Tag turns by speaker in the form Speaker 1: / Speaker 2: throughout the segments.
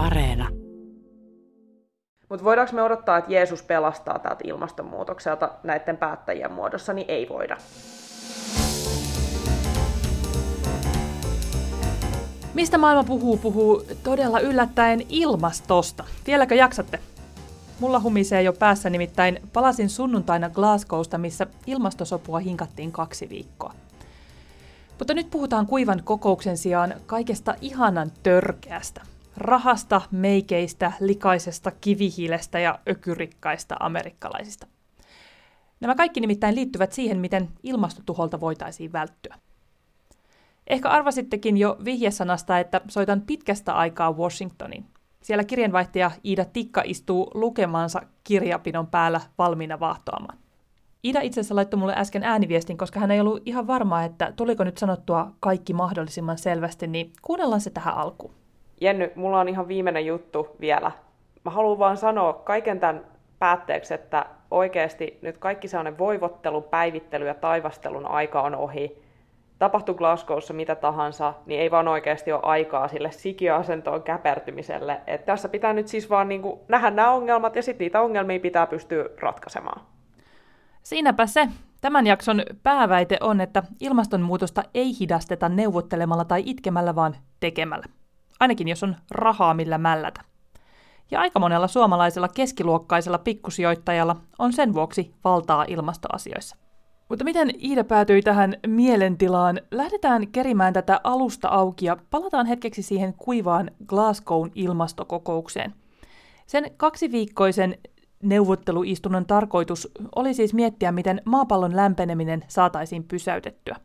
Speaker 1: Areena.
Speaker 2: Mutta voidaanko me odottaa, että Jeesus pelastaa täältä ilmastonmuutokselta näiden päättäjien muodossa, niin ei voida.
Speaker 3: Mistä maailma puhuu, puhuu todella yllättäen ilmastosta. Vieläkö jaksatte? Mulla humisee jo päässä nimittäin palasin sunnuntaina Glasgowsta, missä ilmastosopua hinkattiin kaksi viikkoa. Mutta nyt puhutaan kuivan kokouksen sijaan kaikesta ihanan törkeästä. Rahasta, meikeistä, likaisesta kivihiilestä ja ökyrikkaista amerikkalaisista. Nämä kaikki nimittäin liittyvät siihen, miten ilmastotuholta voitaisiin välttyä. Ehkä arvasittekin jo vihjesanasta, että soitan pitkästä aikaa Washingtoniin. Siellä kirjanvaihtaja Iida Tikka istuu lukemansa kirjapinon päällä valmiina vahtoamaan. Ida itse asiassa laittoi mulle äsken ääniviestin, koska hän ei ollut ihan varma, että tuliko nyt sanottua kaikki mahdollisimman selvästi, niin kuunnellaan se tähän alkuun.
Speaker 2: Jenny, mulla on ihan viimeinen juttu vielä. Mä haluan vaan sanoa kaiken tämän päätteeksi, että oikeasti nyt kaikki sellainen voivottelu, päivittely ja taivastelun aika on ohi. Tapahtuu Glasgowssa mitä tahansa, niin ei vaan oikeasti ole aikaa sille sikiöasentoon käpertymiselle. Et tässä pitää nyt siis vaan niin nähdä nämä ongelmat ja sitten niitä ongelmia pitää pystyä ratkaisemaan.
Speaker 3: Siinäpä se. Tämän jakson pääväite on, että ilmastonmuutosta ei hidasteta neuvottelemalla tai itkemällä, vaan tekemällä. Ainakin jos on rahaa millä mällätä. Ja aika monella suomalaisella keskiluokkaisella pikkusijoittajalla on sen vuoksi valtaa ilmastoasioissa. Mutta miten Iida päätyi tähän mielentilaan? Lähdetään kerimään tätä alusta auki ja palataan hetkeksi siihen kuivaan Glasgown ilmastokokoukseen. Sen kaksiviikkoisen neuvotteluistunnon tarkoitus oli siis miettiä, miten maapallon lämpeneminen saataisiin pysäytettyä.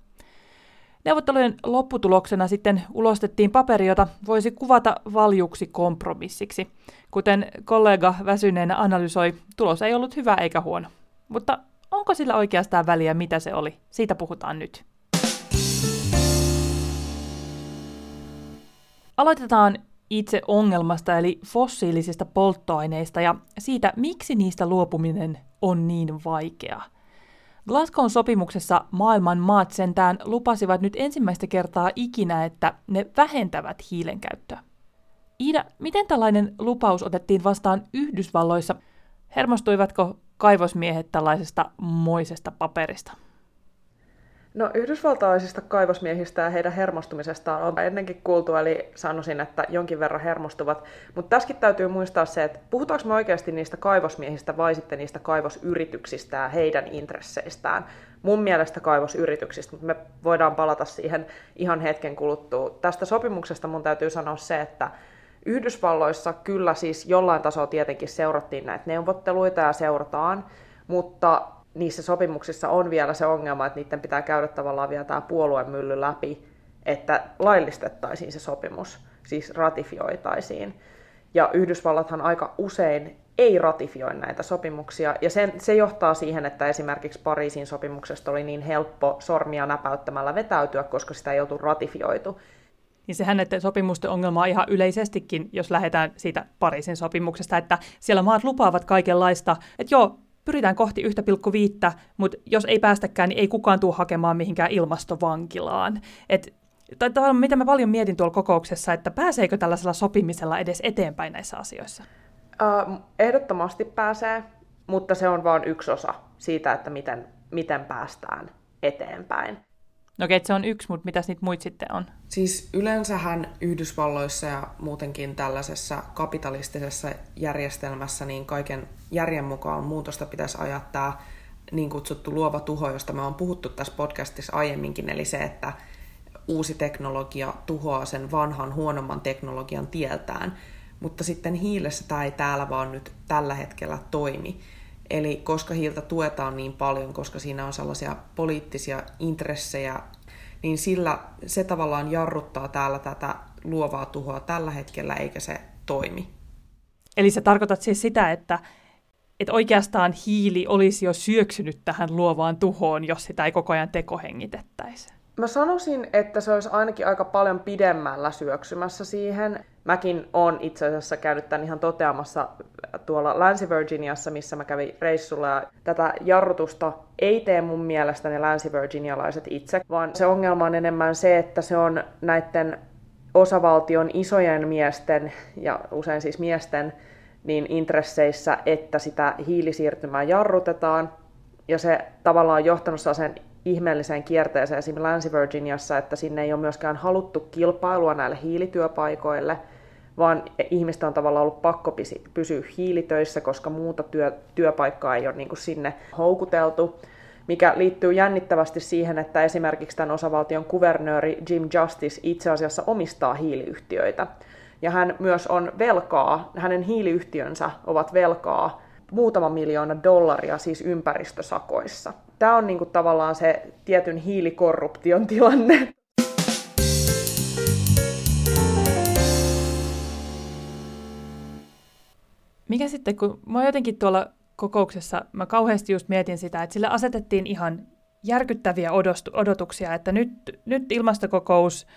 Speaker 3: Neuvottelujen lopputuloksena sitten ulostettiin paperi, jota voisi kuvata valjuksi kompromissiksi. Kuten kollega väsyneenä analysoi, tulos ei ollut hyvä eikä huono. Mutta onko sillä oikeastaan väliä, mitä se oli? Siitä puhutaan nyt. Aloitetaan itse ongelmasta eli fossiilisista polttoaineista ja siitä, miksi niistä luopuminen on niin vaikeaa. Glasgown sopimuksessa maailman maat sentään lupasivat nyt ensimmäistä kertaa ikinä, että ne vähentävät hiilen käyttöä. Iida, miten tällainen lupaus otettiin vastaan Yhdysvalloissa? Hermostuivatko kaivosmiehet tällaisesta moisesta paperista?
Speaker 2: No yhdysvaltalaisista kaivosmiehistä ja heidän hermostumisestaan on ennenkin kuultu, eli sanoisin, että jonkin verran hermostuvat. Mutta tässäkin täytyy muistaa se, että puhutaanko me oikeasti niistä kaivosmiehistä vai sitten niistä kaivosyrityksistä ja heidän intresseistään. Mun mielestä kaivosyrityksistä, mutta me voidaan palata siihen ihan hetken kuluttua. Tästä sopimuksesta mun täytyy sanoa se, että Yhdysvalloissa kyllä siis jollain tasolla tietenkin seurattiin näitä neuvotteluita ja seurataan, mutta niissä sopimuksissa on vielä se ongelma, että niiden pitää käydä tavallaan vielä tämä puoluemylly läpi, että laillistettaisiin se sopimus, siis ratifioitaisiin. Ja Yhdysvallathan aika usein ei ratifioi näitä sopimuksia, ja sen, se johtaa siihen, että esimerkiksi Pariisin sopimuksesta oli niin helppo sormia näpäyttämällä vetäytyä, koska sitä ei oltu ratifioitu.
Speaker 3: Niin sehän näiden sopimusten ongelma on ihan yleisestikin, jos lähdetään siitä Pariisin sopimuksesta, että siellä maat lupaavat kaikenlaista, että joo, pyritään kohti 1,5, mutta jos ei päästäkään, niin ei kukaan tule hakemaan mihinkään ilmastovankilaan. Et, tai mitä mä paljon mietin tuolla kokouksessa, että pääseekö tällaisella sopimisella edes eteenpäin näissä asioissa?
Speaker 2: Uh, ehdottomasti pääsee, mutta se on vain yksi osa siitä, että miten, miten päästään eteenpäin.
Speaker 3: No okei, se on yksi, mutta mitäs niitä muita sitten on?
Speaker 4: Siis yleensähän Yhdysvalloissa ja muutenkin tällaisessa kapitalistisessa järjestelmässä niin kaiken järjen mukaan muutosta pitäisi ajattaa niin kutsuttu luova tuho, josta me on puhuttu tässä podcastissa aiemminkin, eli se, että uusi teknologia tuhoaa sen vanhan huonomman teknologian tieltään. Mutta sitten hiilessä tämä ei täällä vaan nyt tällä hetkellä toimi. Eli koska hiiltä tuetaan niin paljon, koska siinä on sellaisia poliittisia intressejä, niin sillä se tavallaan jarruttaa täällä tätä luovaa tuhoa tällä hetkellä, eikä se toimi.
Speaker 3: Eli sä tarkoitat siis sitä, että, että oikeastaan hiili olisi jo syöksynyt tähän luovaan tuhoon, jos sitä ei koko ajan tekohengitettäisi?
Speaker 2: Mä sanoisin, että se olisi ainakin aika paljon pidemmällä syöksymässä siihen. Mäkin olen itse asiassa käynyt tämän ihan toteamassa tuolla Länsi-Virginiassa, missä mä kävin reissulla. Ja tätä jarrutusta ei tee mun mielestä ne länsi-virginialaiset itse, vaan se ongelma on enemmän se, että se on näiden osavaltion isojen miesten, ja usein siis miesten, niin intresseissä, että sitä hiilisiirtymää jarrutetaan. Ja se tavallaan on johtanut sen ihmeelliseen kierteeseen esimerkiksi Länsi-Virginiassa, että sinne ei ole myöskään haluttu kilpailua näille hiilityöpaikoille, vaan ihmistä on tavallaan ollut pakko pysyä hiilitöissä, koska muuta työ, työpaikkaa ei ole niin kuin sinne houkuteltu mikä liittyy jännittävästi siihen, että esimerkiksi tämän osavaltion kuvernööri Jim Justice itse asiassa omistaa hiiliyhtiöitä. Ja hän myös on velkaa, hänen hiiliyhtiönsä ovat velkaa muutama miljoona dollaria siis ympäristösakoissa. Tämä on niinku tavallaan se tietyn hiilikorruption tilanne.
Speaker 3: Mikä sitten, kun mä jotenkin tuolla kokouksessa mä kauheasti just mietin sitä, että sille asetettiin ihan järkyttäviä odotuksia, että nyt, nyt ilmastokokous,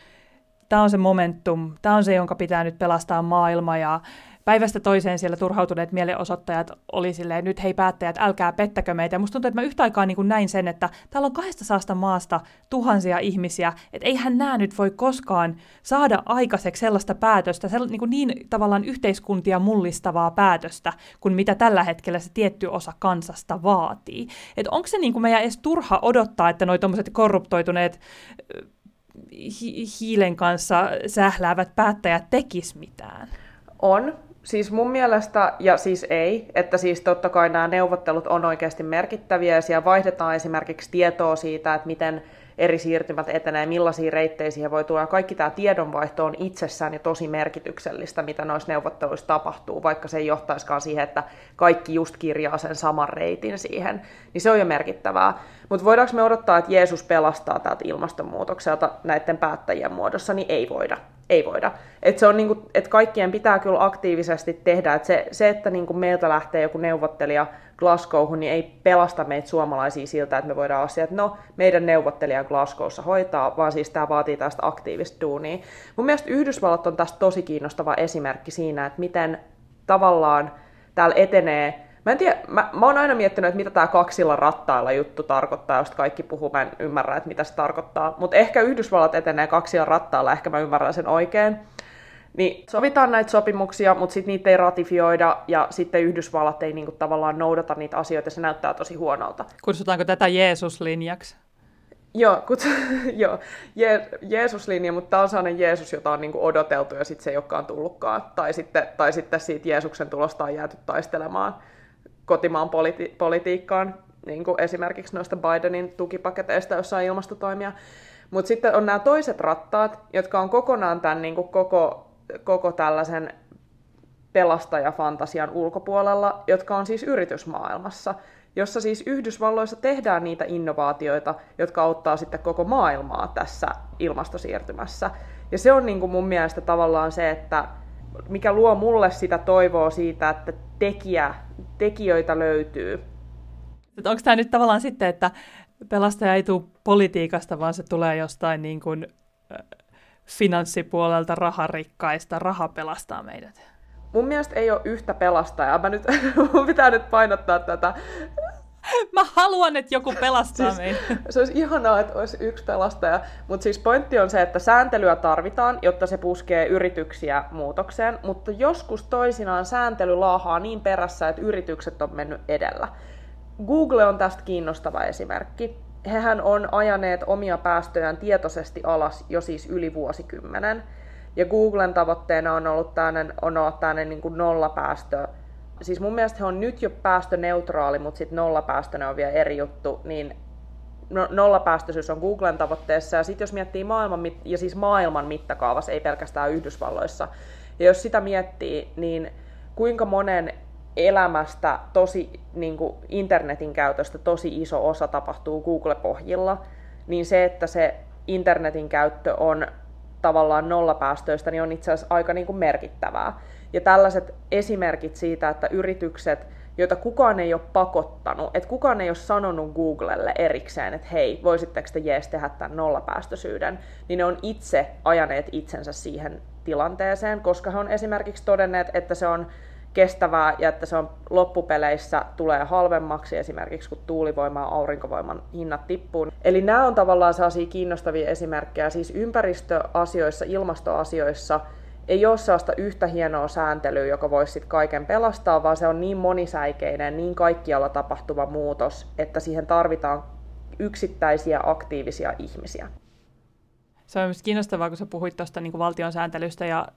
Speaker 3: tämä on se momentum, tämä on se, jonka pitää nyt pelastaa maailma ja päivästä toiseen siellä turhautuneet mielenosoittajat oli silleen, nyt hei päättäjät, älkää pettäkö meitä. Ja musta tuntuu, että mä yhtä aikaa niin kuin näin sen, että täällä on kahdesta saasta maasta tuhansia ihmisiä, että eihän nämä nyt voi koskaan saada aikaiseksi sellaista päätöstä, sell- niin, kuin niin tavallaan yhteiskuntia mullistavaa päätöstä, kuin mitä tällä hetkellä se tietty osa kansasta vaatii. Että onko se niin kuin meidän edes turha odottaa, että noi korruptoituneet hi- hiilen kanssa sähläävät päättäjät tekis mitään?
Speaker 2: On, Siis mun mielestä, ja siis ei, että siis totta kai nämä neuvottelut on oikeasti merkittäviä ja siellä vaihdetaan esimerkiksi tietoa siitä, että miten eri siirtymät etenee, millaisia reittejä siihen voi tulla. Kaikki tämä tiedonvaihto on itsessään jo tosi merkityksellistä, mitä noissa neuvotteluissa tapahtuu, vaikka se ei johtaiskaan siihen, että kaikki just kirjaa sen saman reitin siihen. Niin se on jo merkittävää. Mutta voidaanko me odottaa, että Jeesus pelastaa täältä ilmastonmuutokselta näiden päättäjien muodossa, niin ei voida. Ei voida. Et se on niinku, et kaikkien pitää kyllä aktiivisesti tehdä. Et se, se, että niinku meiltä lähtee joku neuvottelija Glasgowhun, niin ei pelasta meitä suomalaisia siltä, että me voidaan asiaa, että no, meidän neuvottelija Glasgowssa hoitaa, vaan siis tämä vaatii tästä aktiivista duunia. Mun mielestä Yhdysvallat on tästä tosi kiinnostava esimerkki siinä, että miten tavallaan täällä etenee Mä en tiedä, mä, mä oon aina miettinyt, että mitä tämä kaksilla rattailla juttu tarkoittaa, josta kaikki puhuu, mä en ymmärrä, että mitä se tarkoittaa. Mutta ehkä Yhdysvallat etenee kaksilla rattailla, ehkä mä ymmärrän sen oikein. Niin sovitaan näitä sopimuksia, mutta sitten niitä ei ratifioida ja sitten Yhdysvallat ei niinku tavallaan noudata niitä asioita, se näyttää tosi huonolta.
Speaker 3: Kutsutaanko tätä Jeesus-linjaksi?
Speaker 2: Joo, kut, joo Je, Jeesus-linja, mutta tämä on sellainen Jeesus, jota on niinku odoteltu ja sitten se ei olekaan tullutkaan. Tai sitten, tai sitten siitä Jeesuksen tulosta on jääty taistelemaan kotimaan politi- politiikkaan, niin kuin esimerkiksi noista Bidenin tukipaketeista, jossa on ilmastotoimia. Mutta sitten on nämä toiset rattaat, jotka on kokonaan tämän niin kuin koko, koko tällaisen pelastajafantasian ulkopuolella, jotka on siis yritysmaailmassa, jossa siis Yhdysvalloissa tehdään niitä innovaatioita, jotka auttaa sitten koko maailmaa tässä ilmastosiirtymässä. Ja se on niin kuin mun mielestä tavallaan se, että mikä luo mulle sitä toivoa siitä, että tekijä, tekijöitä löytyy.
Speaker 3: Onko tämä nyt tavallaan sitten, että pelastaja ei tule politiikasta, vaan se tulee jostain niin kuin, finanssipuolelta raharikkaista, raha pelastaa meidät?
Speaker 2: Mun mielestä ei ole yhtä pelastajaa. Mä nyt, mun pitää nyt painottaa tätä
Speaker 3: Mä haluan, että joku pelastaa siis, meitä.
Speaker 2: Se olisi ihanaa, että olisi yksi pelastaja. Mutta siis pointti on se, että sääntelyä tarvitaan, jotta se puskee yrityksiä muutokseen. Mutta joskus toisinaan sääntely laahaa niin perässä, että yritykset on mennyt edellä. Google on tästä kiinnostava esimerkki. Hehän on ajaneet omia päästöjään tietoisesti alas jo siis yli vuosikymmenen. Ja Googlen tavoitteena on ollut tämmöinen, on olla tämmöinen niin kuin nollapäästö siis mun mielestä he on nyt jo päästöneutraali, mutta sitten nollapäästöinen on vielä eri juttu, niin no, nollapäästöisyys on Googlen tavoitteessa, ja sitten jos miettii maailman, ja siis maailman mittakaavassa, ei pelkästään Yhdysvalloissa, ja jos sitä miettii, niin kuinka monen elämästä tosi niin kuin internetin käytöstä tosi iso osa tapahtuu Google-pohjilla, niin se, että se internetin käyttö on tavallaan nollapäästöistä, niin on itse asiassa aika niin kuin merkittävää. Ja tällaiset esimerkit siitä, että yritykset, joita kukaan ei ole pakottanut, että kukaan ei ole sanonut Googlelle erikseen, että hei, voisitteko te jees tehdä tämän nollapäästöisyyden, niin ne on itse ajaneet itsensä siihen tilanteeseen, koska he on esimerkiksi todenneet, että se on kestävää ja että se on loppupeleissä tulee halvemmaksi esimerkiksi kun tuulivoima ja aurinkovoiman hinnat tippuu. Eli nämä on tavallaan sellaisia kiinnostavia esimerkkejä. Siis ympäristöasioissa, ilmastoasioissa ei ole sellaista yhtä hienoa sääntelyä, joka voisi sitten kaiken pelastaa, vaan se on niin monisäikeinen, niin kaikkialla tapahtuva muutos, että siihen tarvitaan yksittäisiä aktiivisia ihmisiä.
Speaker 3: Se on myös kiinnostavaa, kun sä puhuit tuosta niin valtion sääntelystä ja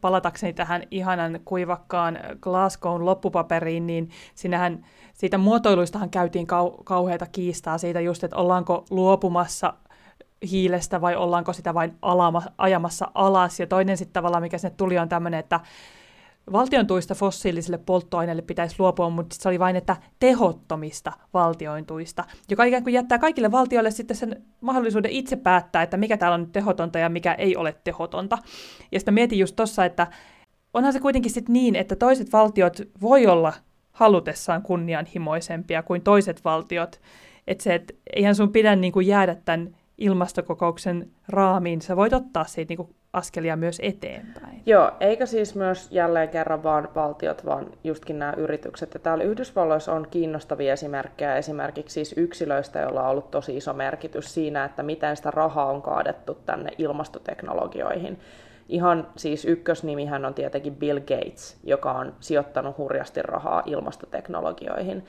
Speaker 3: palatakseni tähän ihanan kuivakkaan Glasgown loppupaperiin, niin sinähän siitä muotoiluistahan käytiin kau- kauheita kiistaa siitä just, että ollaanko luopumassa hiilestä vai ollaanko sitä vain alama, ajamassa alas. Ja toinen sitten tavallaan, mikä sinne tuli, on tämmöinen, että valtion tuista fossiilisille polttoaineille pitäisi luopua, mutta se oli vain, että tehottomista valtion tuista, joka ikään kuin jättää kaikille valtioille sitten sen mahdollisuuden itse päättää, että mikä täällä on tehotonta ja mikä ei ole tehotonta. Ja sitä mietin just tossa, että onhan se kuitenkin sitten niin, että toiset valtiot voi olla halutessaan kunnianhimoisempia kuin toiset valtiot. Että se, että eihän sun pidä niin kuin jäädä tämän ilmastokokouksen raamiin, sä voit ottaa siitä niin kuin askelia myös eteenpäin.
Speaker 2: Joo, eikä siis myös jälleen kerran vaan valtiot, vaan justkin nämä yritykset. Ja täällä Yhdysvalloissa on kiinnostavia esimerkkejä esimerkiksi siis yksilöistä, joilla on ollut tosi iso merkitys siinä, että miten sitä rahaa on kaadettu tänne ilmastoteknologioihin. Ihan siis ykkösnimihän on tietenkin Bill Gates, joka on sijoittanut hurjasti rahaa ilmastoteknologioihin.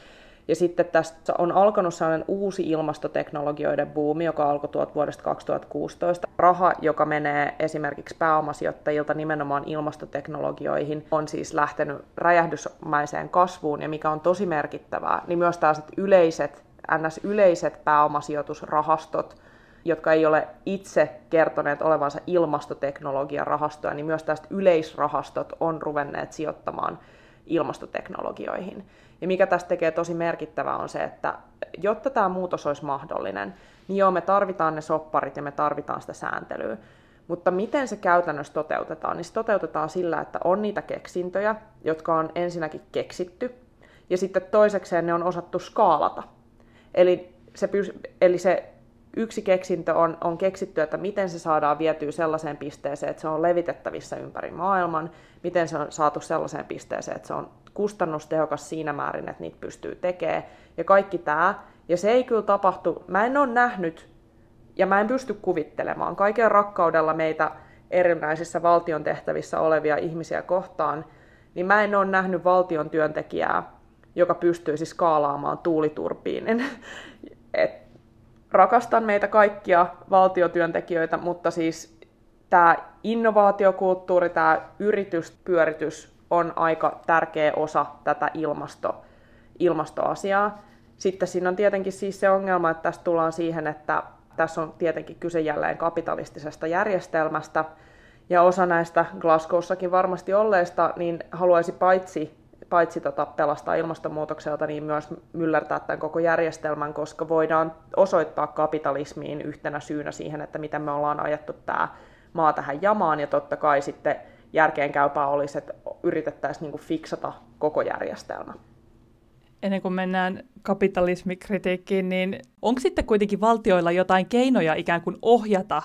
Speaker 2: Ja sitten tästä on alkanut sellainen uusi ilmastoteknologioiden buumi, joka alkoi tuolta vuodesta 2016. Raha, joka menee esimerkiksi pääomasijoittajilta nimenomaan ilmastoteknologioihin, on siis lähtenyt räjähdysmäiseen kasvuun, ja mikä on tosi merkittävää, niin myös tällaiset yleiset, ns-yleiset pääomasijoitusrahastot, jotka ei ole itse kertoneet olevansa ilmastoteknologian rahastoja, niin myös tästä yleisrahastot on ruvenneet sijoittamaan ilmastoteknologioihin. Ja mikä tästä tekee tosi merkittävää on se, että jotta tämä muutos olisi mahdollinen, niin joo, me tarvitaan ne sopparit ja me tarvitaan sitä sääntelyä. Mutta miten se käytännössä toteutetaan? Niin se toteutetaan sillä, että on niitä keksintöjä, jotka on ensinnäkin keksitty, ja sitten toisekseen ne on osattu skaalata. Eli se, eli se yksi keksintö on, on keksitty, että miten se saadaan vietyä sellaiseen pisteeseen, että se on levitettävissä ympäri maailman, miten se on saatu sellaiseen pisteeseen, että se on kustannustehokas siinä määrin, että niitä pystyy tekemään. Ja kaikki tämä. Ja se ei kyllä tapahtu, mä en ole nähnyt ja mä en pysty kuvittelemaan kaiken rakkaudella meitä erinäisissä valtion tehtävissä olevia ihmisiä kohtaan, niin mä en ole nähnyt valtion työntekijää, joka pystyisi skaalaamaan tuuliturbiinin. Et rakastan meitä kaikkia valtiotyöntekijöitä, mutta siis tämä innovaatiokulttuuri, tämä yrityspyöritys on aika tärkeä osa tätä ilmasto, ilmastoasiaa. Sitten siinä on tietenkin siis se ongelma, että tässä tullaan siihen, että tässä on tietenkin kyse jälleen kapitalistisesta järjestelmästä, ja osa näistä Glasgowssakin varmasti olleista, niin haluaisi paitsi, paitsi tota pelastaa ilmastonmuutokselta, niin myös myllertää tämän koko järjestelmän, koska voidaan osoittaa kapitalismiin yhtenä syynä siihen, että miten me ollaan ajettu tämä maa tähän jamaan, ja totta kai sitten järkeenkäypää olisi, että yritettäisiin niin kuin fiksata koko järjestelmä.
Speaker 3: Ennen kuin mennään kapitalismikritiikkiin, niin onko sitten kuitenkin valtioilla jotain keinoja ikään kuin ohjata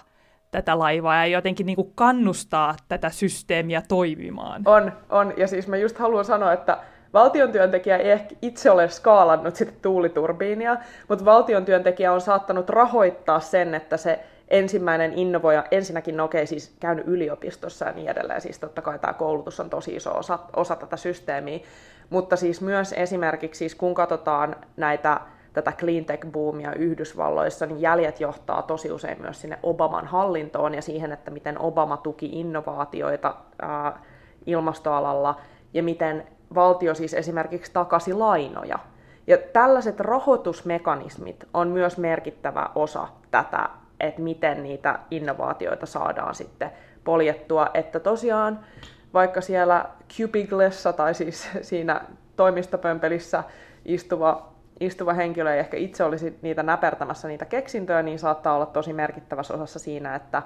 Speaker 3: tätä laivaa ja jotenkin niin kuin kannustaa tätä systeemiä toimimaan?
Speaker 2: On, on. Ja siis mä just haluan sanoa, että valtion työntekijä ei ehkä itse ole skaalannut sitä tuuliturbiinia, mutta valtion työntekijä on saattanut rahoittaa sen, että se ensimmäinen innovoija, ensinnäkin no okei, siis käynyt yliopistossa ja niin edelleen, siis totta kai tämä koulutus on tosi iso osa, osa tätä systeemiä, mutta siis myös esimerkiksi siis kun katsotaan näitä tätä cleantech-boomia Yhdysvalloissa, niin jäljet johtaa tosi usein myös sinne Obaman hallintoon ja siihen, että miten Obama tuki innovaatioita ää, ilmastoalalla ja miten valtio siis esimerkiksi takasi lainoja. Ja tällaiset rahoitusmekanismit on myös merkittävä osa tätä että miten niitä innovaatioita saadaan sitten poljettua. Että tosiaan vaikka siellä cubiglessa tai siis siinä toimistopömpelissä istuva, istuva henkilö ei ehkä itse olisi niitä näpertämässä niitä keksintöjä, niin saattaa olla tosi merkittävässä osassa siinä, että,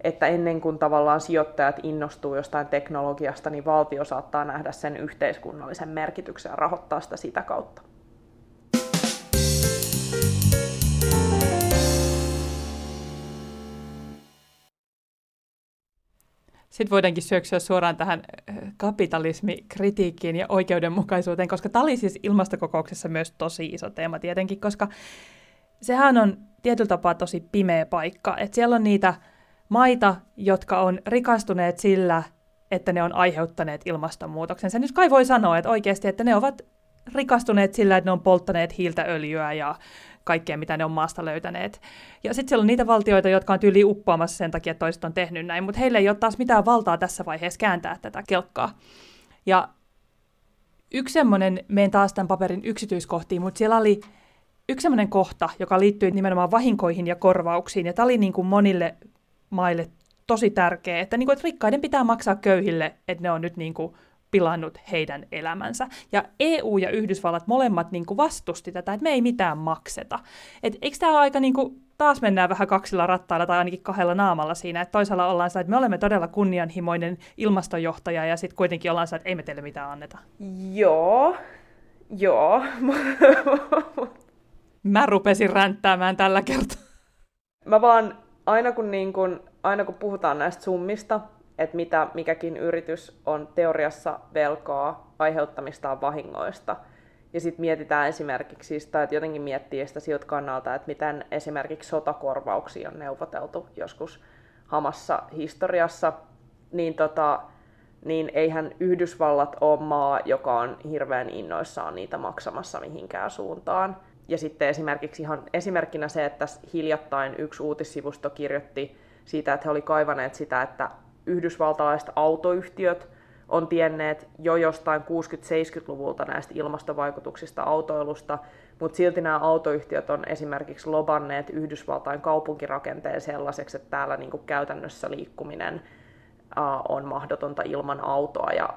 Speaker 2: että ennen kuin tavallaan sijoittajat innostuu jostain teknologiasta, niin valtio saattaa nähdä sen yhteiskunnallisen merkityksen ja rahoittaa sitä sitä kautta.
Speaker 3: Sitten voidaankin syöksyä suoraan tähän äh, kapitalismikritiikkiin ja oikeudenmukaisuuteen, koska tämä oli siis ilmastokokouksessa myös tosi iso teema tietenkin, koska sehän on tietyllä tapaa tosi pimeä paikka. Että siellä on niitä maita, jotka on rikastuneet sillä, että ne on aiheuttaneet ilmastonmuutoksen. Sen nyt kai voi sanoa, että oikeasti, että ne ovat rikastuneet sillä, että ne on polttaneet hiiltä, öljyä ja kaikkea, mitä ne on maasta löytäneet. Ja sitten siellä on niitä valtioita, jotka on tyyli uppoamassa sen takia, että toiset on tehnyt näin, mutta heillä ei ole taas mitään valtaa tässä vaiheessa kääntää tätä kelkkaa. Ja yksi semmoinen, menen taas tämän paperin yksityiskohtiin, mutta siellä oli yksi semmoinen kohta, joka liittyy nimenomaan vahinkoihin ja korvauksiin, ja tämä oli niin kuin monille maille tosi tärkeä, että, niin kuin, että rikkaiden pitää maksaa köyhille, että ne on nyt niin kuin pilannut heidän elämänsä. Ja EU ja Yhdysvallat molemmat niin kuin vastusti tätä, että me ei mitään makseta. Et eikö tämä aika niin kuin, taas mennään vähän kaksilla rattailla tai ainakin kahdella naamalla siinä, että toisaalla ollaan sitä, että me olemme todella kunnianhimoinen ilmastojohtaja ja sitten kuitenkin ollaan sitä, että ei me teille mitään anneta.
Speaker 2: Joo, joo.
Speaker 3: Mä rupesin ränttäämään tällä kertaa.
Speaker 2: Mä vaan, aina kun, niin kun, aina kun puhutaan näistä summista, että mitä mikäkin yritys on teoriassa velkaa aiheuttamistaan vahingoista. Ja sitten mietitään esimerkiksi, tai että jotenkin miettii sitä siltä kannalta, että miten esimerkiksi sotakorvauksia on neuvoteltu joskus hamassa historiassa, niin, tota, niin eihän Yhdysvallat ole maa, joka on hirveän innoissaan niitä maksamassa mihinkään suuntaan. Ja sitten esimerkiksi ihan esimerkkinä se, että hiljattain yksi uutissivusto kirjoitti siitä, että he oli kaivaneet sitä, että yhdysvaltalaiset autoyhtiöt on tienneet jo jostain 60-70-luvulta näistä ilmastovaikutuksista autoilusta, mutta silti nämä autoyhtiöt on esimerkiksi lobanneet Yhdysvaltain kaupunkirakenteen sellaiseksi, että täällä niin käytännössä liikkuminen on mahdotonta ilman autoa, ja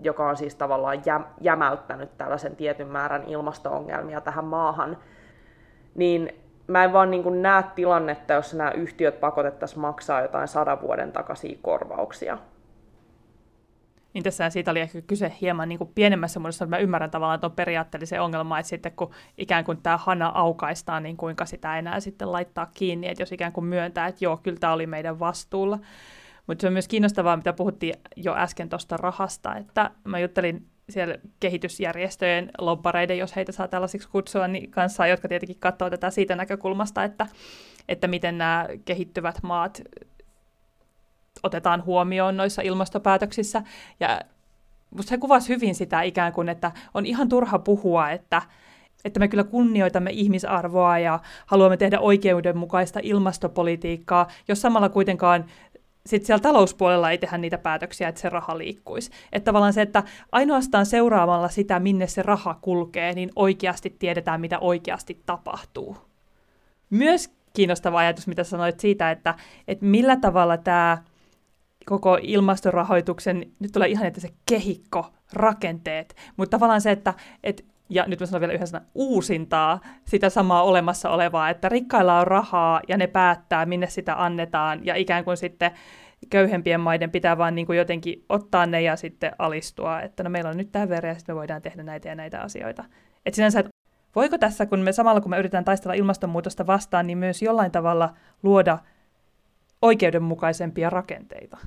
Speaker 2: joka on siis tavallaan jämäyttänyt tällaisen tietyn määrän ilmasto-ongelmia tähän maahan, niin mä en vaan niin näe tilannetta, jossa nämä yhtiöt pakotettaisiin maksaa jotain sadan vuoden takaisia korvauksia.
Speaker 3: Niin tässä siitä oli ehkä kyse hieman niin kuin pienemmässä muodossa, että mä ymmärrän tavallaan tuon periaatteellisen ongelman, että sitten kun ikään kuin tämä hana aukaistaan, niin kuinka sitä enää sitten laittaa kiinni, että jos ikään kuin myöntää, että joo, kyllä tämä oli meidän vastuulla. Mutta se on myös kiinnostavaa, mitä puhuttiin jo äsken tuosta rahasta, että mä juttelin siellä kehitysjärjestöjen lobbareiden, jos heitä saa tällaisiksi kutsua, niin kanssa, jotka tietenkin katsoo tätä siitä näkökulmasta, että, että miten nämä kehittyvät maat otetaan huomioon noissa ilmastopäätöksissä. Ja musta se kuvasi hyvin sitä ikään kuin, että on ihan turha puhua, että, että me kyllä kunnioitamme ihmisarvoa ja haluamme tehdä oikeudenmukaista ilmastopolitiikkaa, jos samalla kuitenkaan sitten siellä talouspuolella ei tehdä niitä päätöksiä, että se raha liikkuisi. Että tavallaan se, että ainoastaan seuraamalla sitä, minne se raha kulkee, niin oikeasti tiedetään, mitä oikeasti tapahtuu. Myös kiinnostava ajatus, mitä sanoit siitä, että, että millä tavalla tämä koko ilmastorahoituksen, nyt tulee ihan, että se kehikko, rakenteet, mutta tavallaan se, että, että ja nyt mä sanon vielä yhden sanan, uusintaa sitä samaa olemassa olevaa, että rikkailla on rahaa ja ne päättää, minne sitä annetaan, ja ikään kuin sitten köyhempien maiden pitää vaan niin kuin jotenkin ottaa ne ja sitten alistua, että no meillä on nyt tämä verran ja sitten me voidaan tehdä näitä ja näitä asioita. Et sinänsä, että voiko tässä, kun me samalla kun me yritetään taistella ilmastonmuutosta vastaan, niin myös jollain tavalla luoda oikeudenmukaisempia rakenteita?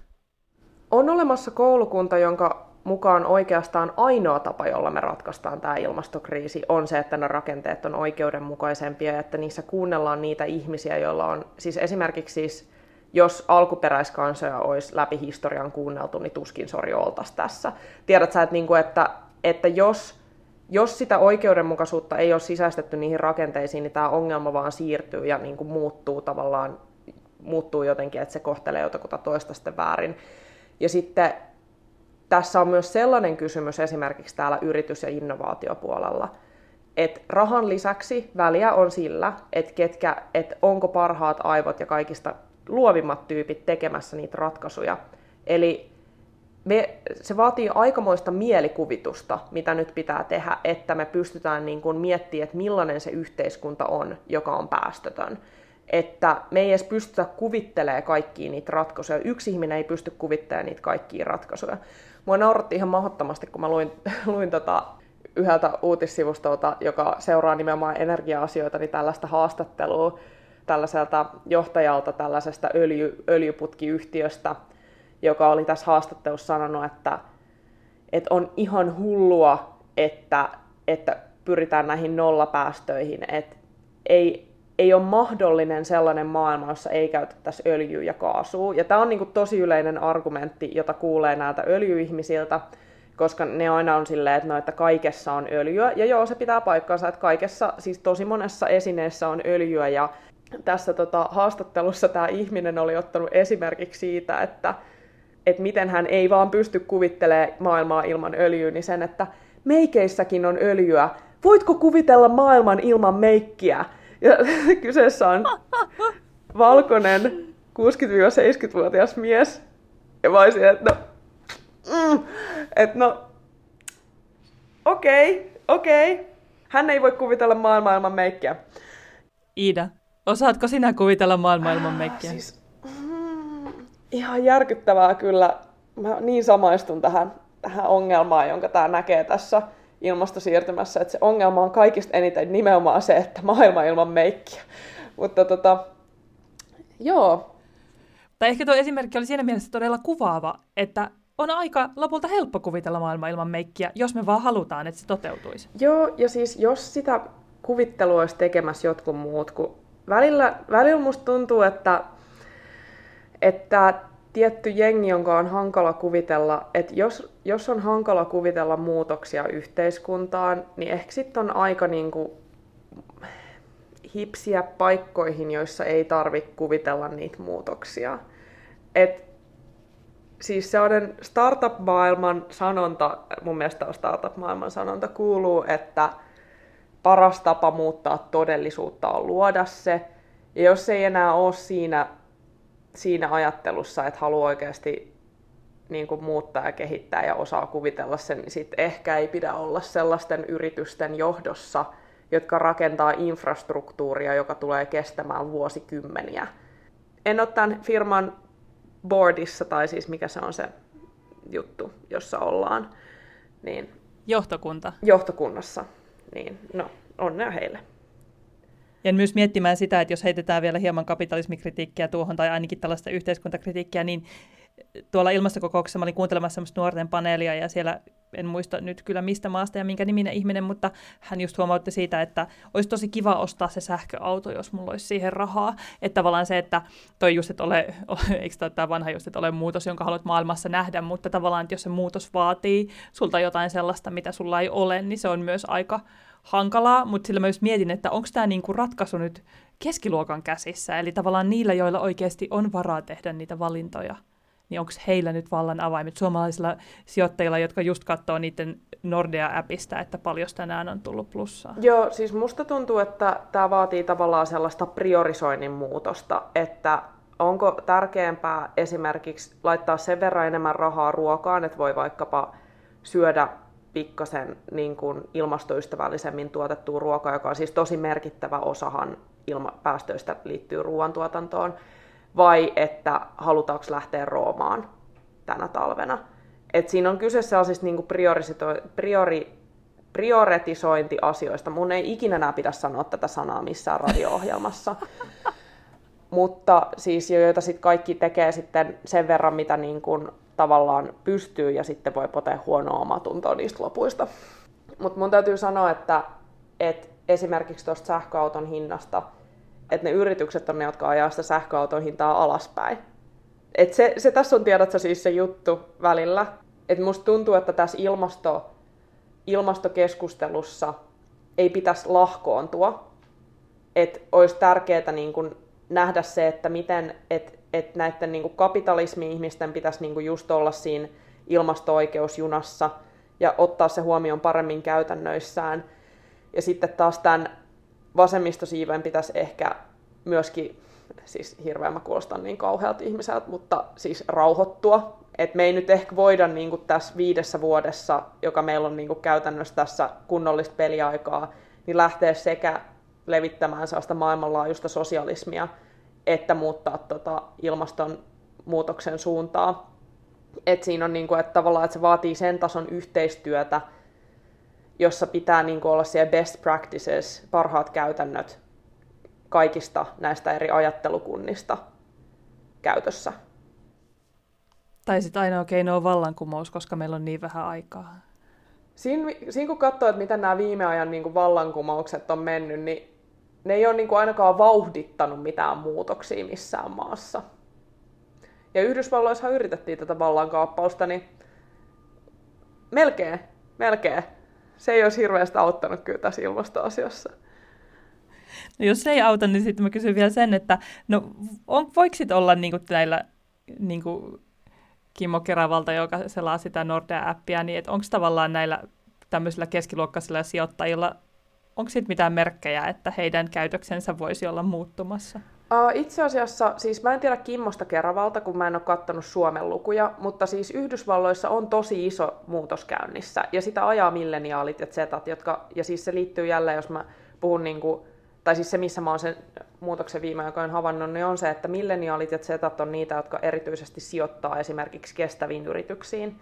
Speaker 2: On olemassa koulukunta, jonka mukaan oikeastaan ainoa tapa, jolla me ratkaistaan tämä ilmastokriisi, on se, että ne rakenteet on oikeudenmukaisempia ja että niissä kuunnellaan niitä ihmisiä, joilla on, siis esimerkiksi siis, jos alkuperäiskansoja olisi läpi historian kuunneltu, niin tuskin sori oltaisiin tässä. Tiedät sä, että, niin kuin, että, että jos, jos sitä oikeudenmukaisuutta ei ole sisäistetty niihin rakenteisiin, niin tämä ongelma vaan siirtyy ja niin kuin muuttuu tavallaan, muuttuu jotenkin, että se kohtelee jotakuta toista sitten väärin. Ja sitten tässä on myös sellainen kysymys esimerkiksi täällä yritys- ja innovaatiopuolella, että rahan lisäksi väliä on sillä, että, ketkä, että onko parhaat aivot ja kaikista luovimmat tyypit tekemässä niitä ratkaisuja. Eli me, se vaatii aikamoista mielikuvitusta, mitä nyt pitää tehdä, että me pystytään niin kuin miettimään, että millainen se yhteiskunta on, joka on päästötön että me ei edes pystytä kuvittelemaan kaikkia niitä ratkaisuja. Yksi ihminen ei pysty kuvittelemaan niitä kaikkia ratkaisuja. Mua nauratti ihan mahdottomasti, kun mä luin, luin tota yhdeltä uutissivustolta, joka seuraa nimenomaan energia-asioita, niin tällaista haastattelua tällaiselta johtajalta tällaisesta öljy, öljyputkiyhtiöstä, joka oli tässä haastattelussa sanonut, että, että on ihan hullua, että, että pyritään näihin nollapäästöihin, että ei, ei ole mahdollinen sellainen maailma, jossa ei käytettäisi öljyä ja kaasua. Ja tämä on niin kuin tosi yleinen argumentti, jota kuulee näiltä öljyihmisiltä, koska ne aina on silleen, että, no, että kaikessa on öljyä. Ja joo, se pitää paikkansa, että kaikessa, siis tosi monessa esineessä on öljyä. Ja tässä tota, haastattelussa tämä ihminen oli ottanut esimerkiksi siitä, että, että miten hän ei vaan pysty kuvittelemaan maailmaa ilman öljyä, niin sen, että meikeissäkin on öljyä. Voitko kuvitella maailman ilman meikkiä? Ja kyseessä on valkoinen 60-70-vuotias mies. Ja mä olisin, että no, mm, että no, okei, okay, okei. Okay. Hän ei voi kuvitella maailmaa ilman meikkiä.
Speaker 3: Iida, osaatko sinä kuvitella maailmaa ilman meikkiä? Siis,
Speaker 2: mm, ihan järkyttävää kyllä. Mä niin samaistun tähän, tähän ongelmaan, jonka tämä näkee tässä ilmastosiirtymässä, että se ongelma on kaikista eniten nimenomaan se, että maailma ilman meikkiä. Mutta tota, joo.
Speaker 3: Tai ehkä tuo esimerkki oli siinä mielessä todella kuvaava, että on aika lopulta helppo kuvitella maailma ilman meikkiä, jos me vaan halutaan, että se toteutuisi.
Speaker 2: Joo, ja siis jos sitä kuvittelua olisi tekemässä jotkut muut, kun välillä, välillä musta tuntuu, että, että tietty jengi, jonka on hankala kuvitella, että jos, jos on hankala kuvitella muutoksia yhteiskuntaan, niin ehkä sitten on aika niin kuin hipsiä paikkoihin, joissa ei tarvitse kuvitella niitä muutoksia. Et siis sellainen startup-maailman sanonta, mun mielestä on startup-maailman sanonta, kuuluu, että paras tapa muuttaa todellisuutta on luoda se. Ja jos ei enää ole siinä siinä ajattelussa, että haluaa oikeasti niin kuin muuttaa ja kehittää ja osaa kuvitella sen, niin sitten ehkä ei pidä olla sellaisten yritysten johdossa, jotka rakentaa infrastruktuuria, joka tulee kestämään vuosikymmeniä. En ole tämän firman boardissa, tai siis mikä se on se juttu, jossa ollaan. Niin,
Speaker 3: Johtokunta.
Speaker 2: Johtokunnassa. Niin, no, onnea heille.
Speaker 3: Ja myös miettimään sitä, että jos heitetään vielä hieman kapitalismikritiikkiä tuohon tai ainakin tällaista yhteiskuntakritiikkiä, niin tuolla ilmastokokouksessa mä olin kuuntelemassa semmoista nuorten paneelia ja siellä en muista nyt kyllä mistä maasta ja minkä niminen ihminen, mutta hän just huomautti siitä, että olisi tosi kiva ostaa se sähköauto, jos mulla olisi siihen rahaa. Että tavallaan se, että toi just, että ole, eikö tämä vanha just, että ole muutos, jonka haluat maailmassa nähdä, mutta tavallaan, että jos se muutos vaatii sulta jotain sellaista, mitä sulla ei ole, niin se on myös aika hankalaa, mutta sillä mä just mietin, että onko tämä niinku ratkaisu nyt keskiluokan käsissä, eli tavallaan niillä, joilla oikeasti on varaa tehdä niitä valintoja, niin onko heillä nyt vallan avaimet suomalaisilla sijoittajilla, jotka just katsoo niiden Nordea-appista, että paljon tänään on tullut plussaa?
Speaker 2: Joo, siis musta tuntuu, että tämä vaatii tavallaan sellaista priorisoinnin muutosta, että onko tärkeämpää esimerkiksi laittaa sen verran enemmän rahaa ruokaan, että voi vaikkapa syödä pikkasen niin kuin ilmastoystävällisemmin tuotettua ruokaa, joka on siis tosi merkittävä osahan ilma- päästöistä liittyy ruoantuotantoon, vai että halutaanko lähteä Roomaan tänä talvena. Et siinä on kyse sellaisista niin priori, prioritisointiasioista. Mun ei ikinä enää pidä sanoa tätä sanaa missään radio-ohjelmassa. Mutta siis joita sitten kaikki tekee sitten sen verran, mitä niin kuin tavallaan pystyy ja sitten voi potea huonoa omatuntoa niistä lopuista. Mutta mun täytyy sanoa, että, että esimerkiksi tuosta sähköauton hinnasta, että ne yritykset on ne, jotka ajaa sitä sähköauton hintaa alaspäin. Et se, se tässä on tiedätkö siis se juttu välillä. Että musta tuntuu, että tässä ilmasto, ilmastokeskustelussa ei pitäisi lahkoontua. Että olisi tärkeää niin kun nähdä se, että miten, että että näiden niin kapitalismi-ihmisten pitäisi niin just olla siinä ilmasto-oikeusjunassa ja ottaa se huomioon paremmin käytännöissään. Ja sitten taas tämän vasemmistosiiven pitäisi ehkä myöskin, siis hirveän mä kuulostan niin kauhealta ihmiseltä, mutta siis rauhoittua. Että me ei nyt ehkä voida niin kuin tässä viidessä vuodessa, joka meillä on niin kuin käytännössä tässä kunnollista peliaikaa, niin lähteä sekä levittämään sellaista maailmanlaajuista sosialismia, että muuttaa tota ilmastonmuutoksen suuntaa. Et siinä on niinku, että tavallaan että se vaatii sen tason yhteistyötä, jossa pitää niinku olla siellä best practices, parhaat käytännöt kaikista näistä eri ajattelukunnista käytössä.
Speaker 3: Tai sitten ainoa keino on vallankumous, koska meillä on niin vähän aikaa.
Speaker 2: Siinä, siinä kun katsoo, että miten nämä viime ajan niin kuin vallankumoukset on mennyt, niin ne ei ole niin kuin ainakaan vauhdittanut mitään muutoksia missään maassa. Ja Yhdysvalloissa yritettiin tätä vallankaappausta, niin melkein, melkein. Se ei olisi hirveästi auttanut kyllä tässä ilmastoasiassa.
Speaker 3: No jos se ei auta, niin sitten mä kysyn vielä sen, että no on, voiko sit olla niin kuin näillä niin kuin Kimmo Keravalta, joka selaa sitä Nordea-appia, niin onko tavallaan näillä tämmöisillä keskiluokkaisilla sijoittajilla, onko siitä mitään merkkejä, että heidän käytöksensä voisi olla muuttumassa?
Speaker 2: Uh, itse asiassa, siis mä en tiedä Kimmosta Keravalta, kun mä en ole katsonut Suomen lukuja, mutta siis Yhdysvalloissa on tosi iso muutos käynnissä, ja sitä ajaa milleniaalit ja zetat, jotka, ja siis se liittyy jälleen, jos mä puhun niin kuin, tai siis se, missä mä oon sen muutoksen viime aikoina havainnut, niin on se, että milleniaalit ja zetat on niitä, jotka erityisesti sijoittaa esimerkiksi kestäviin yrityksiin,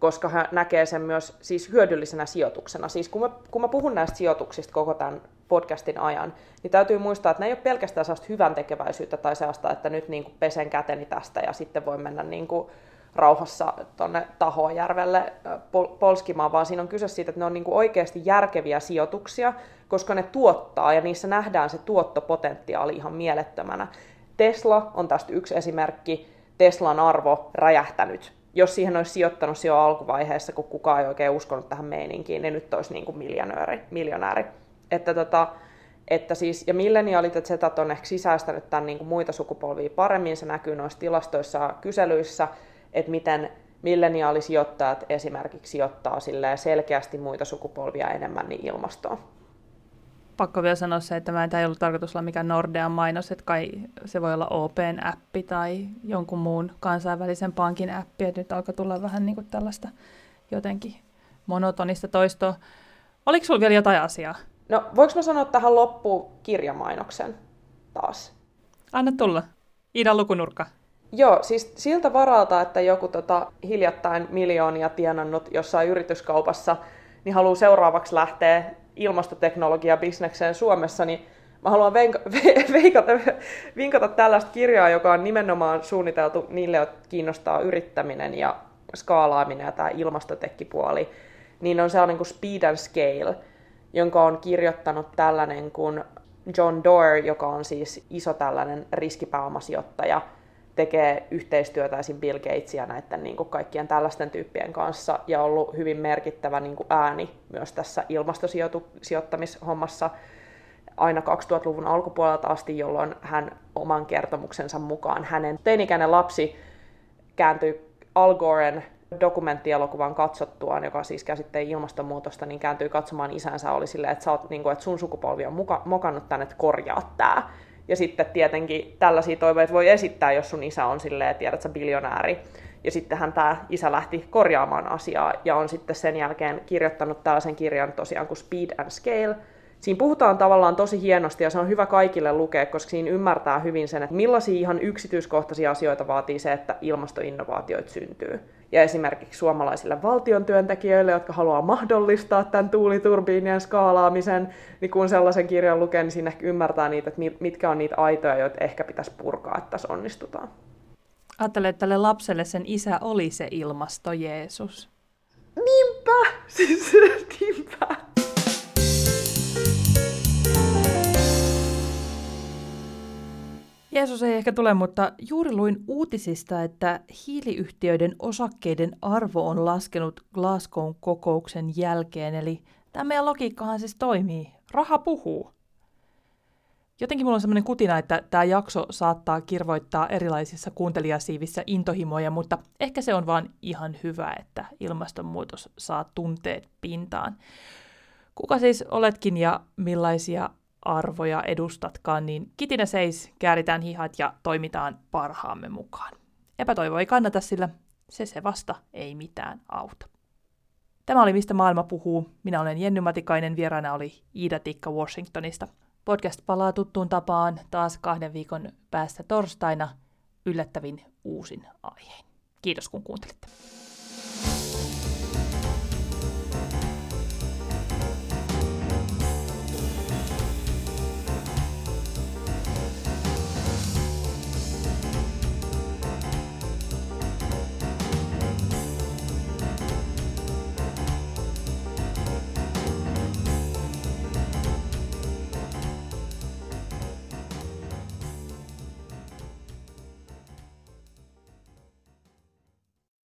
Speaker 2: koska hän näkee sen myös siis hyödyllisenä sijoituksena. Siis kun mä, kun mä puhun näistä sijoituksista koko tämän podcastin ajan, niin täytyy muistaa, että ne ei ole pelkästään sellaista hyvän tekeväisyyttä tai sellaista, että nyt niin kuin pesen käteni tästä ja sitten voi mennä niin kuin rauhassa tuonne Tahojärvelle pol- polskimaan, vaan siinä on kyse siitä, että ne on niin kuin oikeasti järkeviä sijoituksia, koska ne tuottaa ja niissä nähdään se tuottopotentiaali ihan mielettömänä. Tesla on tästä yksi esimerkki. Teslan arvo räjähtänyt. Jos siihen olisi sijoittanut jo alkuvaiheessa, kun kukaan ei oikein uskonut tähän meininkiin, niin nyt olisi niin kuin miljonääri. miljonääri. Että tota, että siis, ja milleniaalit ja zetat on ehkä sisäistänyt tämän niin kuin muita sukupolvia paremmin, se näkyy noissa tilastoissa ja kyselyissä, että miten milleniaalisijoittajat esimerkiksi sijoittaa selkeästi muita sukupolvia enemmän niin ilmastoon
Speaker 3: pakko vielä sanoa se, että mä en, tämä ei ollut tarkoitus olla mikään Nordean mainos, että kai se voi olla Open appi tai jonkun muun kansainvälisen pankin appi, että nyt alkaa tulla vähän niin kuin tällaista jotenkin monotonista toistoa. Oliko sulla vielä jotain asiaa?
Speaker 2: No, voiko mä sanoa tähän loppuun kirjamainoksen taas?
Speaker 3: Anna tulla. Iidan lukunurkka.
Speaker 2: Joo, siis siltä varalta, että joku tota, hiljattain miljoonia tienannut jossain yrityskaupassa, niin haluaa seuraavaksi lähteä ilmastoteknologia-bisnekseen Suomessa, niin mä haluan veikata, vinkata tällaista kirjaa, joka on nimenomaan suunniteltu niille, jotka kiinnostaa yrittäminen ja skaalaaminen ja tämä ilmastotekkipuoli. Niin on sellainen kuin Speed and Scale, jonka on kirjoittanut tällainen kuin John Doerr, joka on siis iso tällainen riskipääomasijoittaja, tekee yhteistyötä esim. Bill Gates ja näiden niin kuin kaikkien tällaisten tyyppien kanssa ja ollut hyvin merkittävä niin kuin ääni myös tässä ilmastosijoittamishommassa aina 2000-luvun alkupuolelta asti, jolloin hän oman kertomuksensa mukaan hänen teinikäinen lapsi kääntyi Al Goren dokumenttielokuvan katsottuaan, joka siis käsitteli ilmastonmuutosta, niin kääntyi katsomaan isänsä, oli silleen, että, sä oot, niin kuin, että sun sukupolvi on muka, mokannut tänne, että korjaa tämä. Ja sitten tietenkin tällaisia toiveita voi esittää, jos sun isä on silleen, tiedät biljonääri. Ja sittenhän tämä isä lähti korjaamaan asiaa ja on sitten sen jälkeen kirjoittanut tällaisen kirjan tosiaan kuin Speed and Scale. Siinä puhutaan tavallaan tosi hienosti ja se on hyvä kaikille lukea, koska siinä ymmärtää hyvin sen, että millaisia ihan yksityiskohtaisia asioita vaatii se, että ilmastoinnovaatioita syntyy ja esimerkiksi suomalaisille valtion työntekijöille, jotka haluaa mahdollistaa tämän tuuliturbiinien skaalaamisen, niin kun sellaisen kirjan lukee, niin siinä ymmärtää niitä, että mitkä on niitä aitoja, joita ehkä pitäisi purkaa, että tässä onnistutaan.
Speaker 3: Ajattelen, että tälle lapselle sen isä oli se ilmasto Jeesus.
Speaker 2: Niinpä! Siis niinpä!
Speaker 3: Jeesus ei ehkä tule, mutta juuri luin uutisista, että hiiliyhtiöiden osakkeiden arvo on laskenut Glasgown kokouksen jälkeen, eli tämä meidän logiikkahan siis toimii. Raha puhuu. Jotenkin mulla on sellainen kutina, että tämä jakso saattaa kirvoittaa erilaisissa kuuntelijasiivissä intohimoja, mutta ehkä se on vaan ihan hyvä, että ilmastonmuutos saa tunteet pintaan. Kuka siis oletkin ja millaisia arvoja edustatkaan, niin kitinä seis, kääritään hihat ja toimitaan parhaamme mukaan. Epätoivo ei kannata, sillä se se vasta ei mitään auta. Tämä oli Mistä maailma puhuu. Minä olen Jenny Matikainen, vieraana oli Iida Tikka Washingtonista. Podcast palaa tuttuun tapaan taas kahden viikon päästä torstaina yllättävin uusin aiheen. Kiitos kun kuuntelitte.